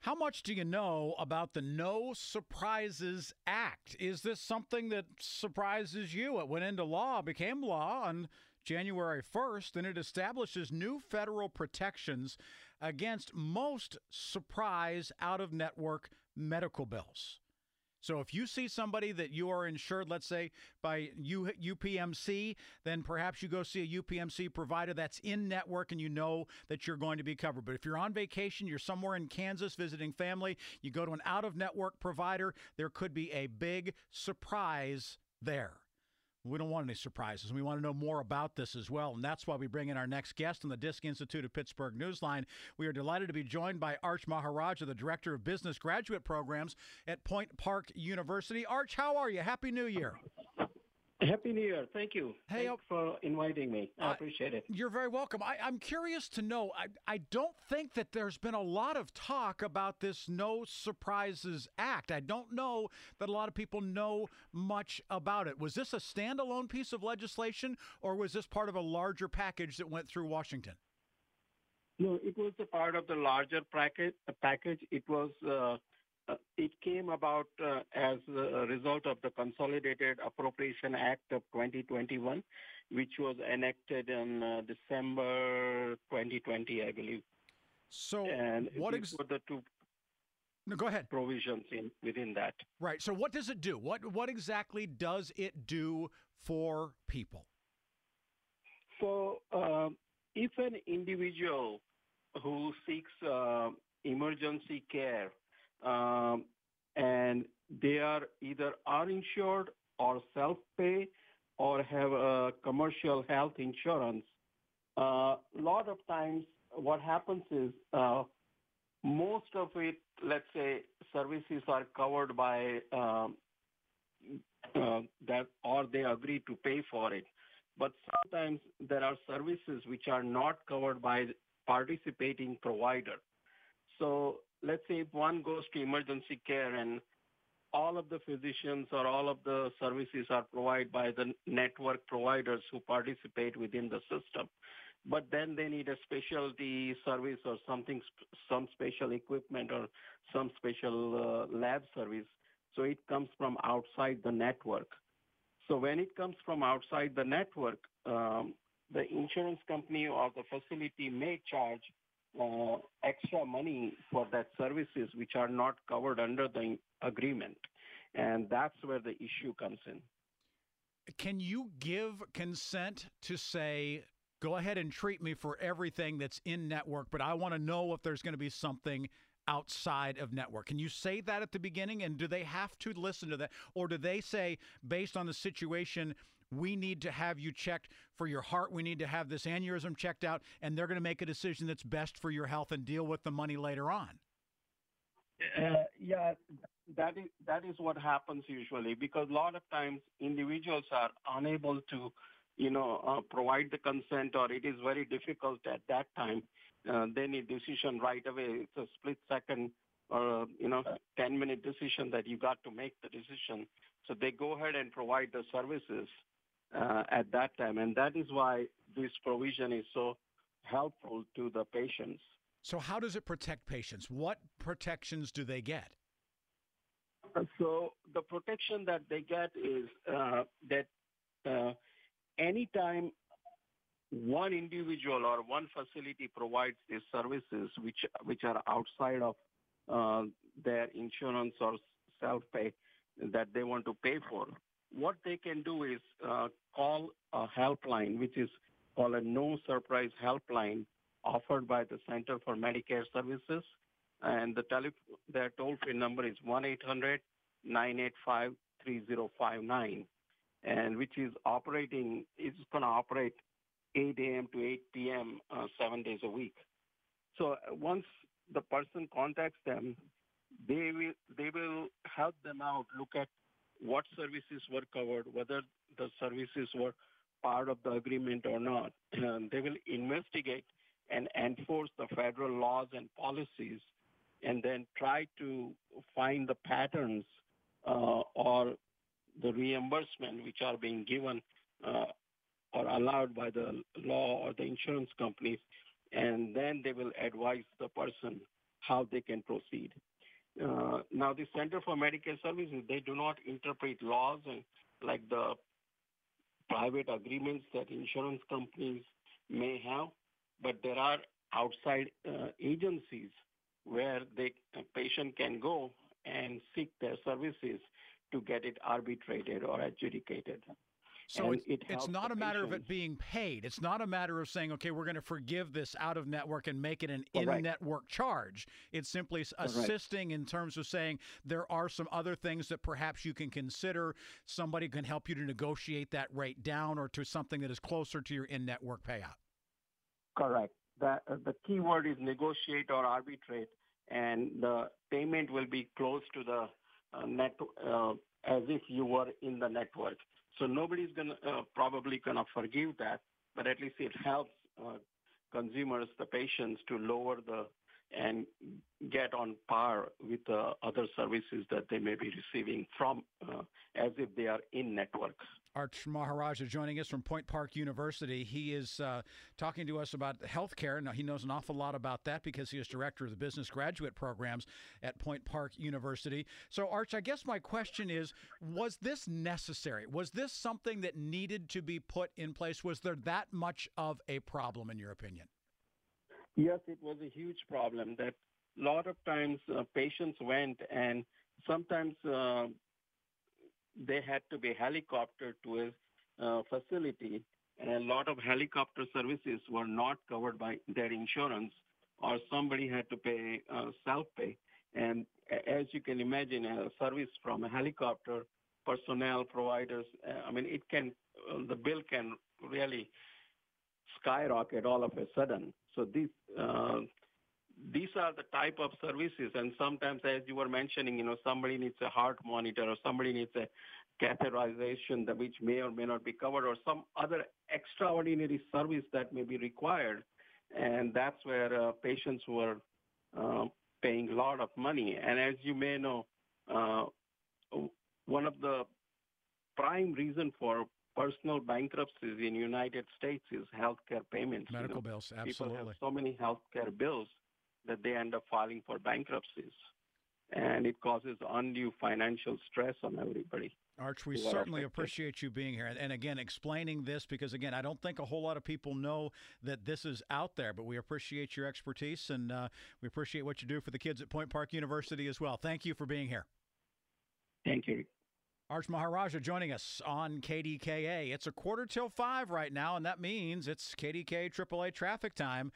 How much do you know about the No Surprises Act? Is this something that surprises you? It went into law, became law on January 1st, and it establishes new federal protections against most surprise out of network medical bills. So if you see somebody that you are insured, let's say by U- UPMC, then perhaps you go see a UPMC provider that's in network and you know that you're going to be covered. But if you're on vacation, you're somewhere in Kansas visiting family, you go to an out of network provider, there could be a big surprise there. We don't want any surprises. We want to know more about this as well. And that's why we bring in our next guest on the Disc Institute of Pittsburgh Newsline. We are delighted to be joined by Arch Maharaja, the Director of Business Graduate Programs at Point Park University. Arch, how are you? Happy New Year. Happy New Year. Thank you. Hey, Thanks for inviting me. I uh, appreciate it. You're very welcome. I, am curious to know. I, I don't think that there's been a lot of talk about this No Surprises Act. I don't know that a lot of people know much about it. Was this a standalone piece of legislation, or was this part of a larger package that went through Washington? No, it was a part of the larger package. Package. It was. Uh, uh, it came about uh, as a result of the Consolidated Appropriation Act of 2021, which was enacted in uh, December 2020, I believe. So, and what ex- were the two no, go ahead. Provisions in within that. Right. So, what does it do? What what exactly does it do for people? So, uh, if an individual who seeks uh, emergency care um, and they are either uninsured or self-pay or have a commercial health insurance. A uh, lot of times what happens is uh, most of it, let's say, services are covered by um, uh, that or they agree to pay for it. But sometimes there are services which are not covered by participating provider. So let's say if one goes to emergency care and all of the physicians or all of the services are provided by the network providers who participate within the system. But then they need a specialty service or something, some special equipment or some special uh, lab service. So it comes from outside the network. So when it comes from outside the network, um, the insurance company or the facility may charge uh, extra money for that services which are not covered under the agreement. And that's where the issue comes in. Can you give consent to say, go ahead and treat me for everything that's in network, but I want to know if there's going to be something outside of network. Can you say that at the beginning? And do they have to listen to that? Or do they say, based on the situation, we need to have you checked for your heart. We need to have this aneurysm checked out, and they're going to make a decision that's best for your health and deal with the money later on. Uh, yeah, that is that is what happens usually because a lot of times individuals are unable to, you know, uh, provide the consent, or it is very difficult at that time. Uh, they need decision right away. It's a split second or you know 10 minute decision that you got to make the decision so they go ahead and provide the services uh, at that time. And that is why this provision is so helpful to the patients. So, how does it protect patients? What protections do they get? So, the protection that they get is uh, that uh, anytime one individual or one facility provides these services which which are outside of uh, their insurance or self-pay that they want to pay for, what they can do is uh, call a helpline, which is called a no surprise helpline offered by the Center for Medicare Services. And the tele- their toll free number is 1-800-985-3059 and which is operating, it's going to operate 8 a.m. to 8 p.m. Uh, seven days a week. So uh, once the person contacts them, they will they will help them out, look at what services were covered, whether the services were part of the agreement or not. They will investigate and enforce the federal laws and policies and then try to find the patterns uh, or the reimbursement which are being given uh, or allowed by the law or the insurance companies. And then they will advise the person how they can proceed. Uh, now, the Center for Medicare Services, they do not interpret laws and like the private agreements that insurance companies may have, but there are outside uh, agencies where the patient can go and seek their services to get it arbitrated or adjudicated. So it's, it it's not a matter of it being paid. It's not a matter of saying, okay, we're going to forgive this out of network and make it an in network charge. It's simply assisting in terms of saying there are some other things that perhaps you can consider. Somebody can help you to negotiate that rate down or to something that is closer to your in network payout. Correct. That, uh, the key word is negotiate or arbitrate, and the payment will be close to the uh, net uh, as if you were in the network. So nobody's gonna uh, probably gonna forgive that, but at least it helps uh, consumers, the patients, to lower the and get on par with the other services that they may be receiving from uh, as if they are in network. Arch Maharaja joining us from Point Park University. He is uh, talking to us about healthcare. Now, he knows an awful lot about that because he is director of the business graduate programs at Point Park University. So, Arch, I guess my question is was this necessary? Was this something that needed to be put in place? Was there that much of a problem, in your opinion? Yes, it was a huge problem that a lot of times uh, patients went and sometimes uh, they had to be helicoptered to a uh, facility, and a lot of helicopter services were not covered by their insurance, or somebody had to pay uh, self-pay. And as you can imagine, a service from a helicopter, personnel providers, uh, I mean, it can uh, the bill can really skyrocket all of a sudden. So these uh, these are the type of services. And sometimes, as you were mentioning, you know, somebody needs a heart monitor or somebody needs a catheterization that which may or may not be covered or some other extraordinary service that may be required. And that's where uh, patients were uh, paying a lot of money. And as you may know, uh, one of the prime reason for personal bankruptcies in United States is healthcare payments. Medical you know? bills, absolutely. People have so many healthcare bills that they end up filing for bankruptcies. And it causes undue financial stress on everybody. Arch, we certainly appreciate you being here. And again, explaining this because, again, I don't think a whole lot of people know that this is out there, but we appreciate your expertise and uh, we appreciate what you do for the kids at Point Park University as well. Thank you for being here. Thank you. Arch Maharaja joining us on KDKA. It's a quarter till five right now, and that means it's KDK AAA traffic time.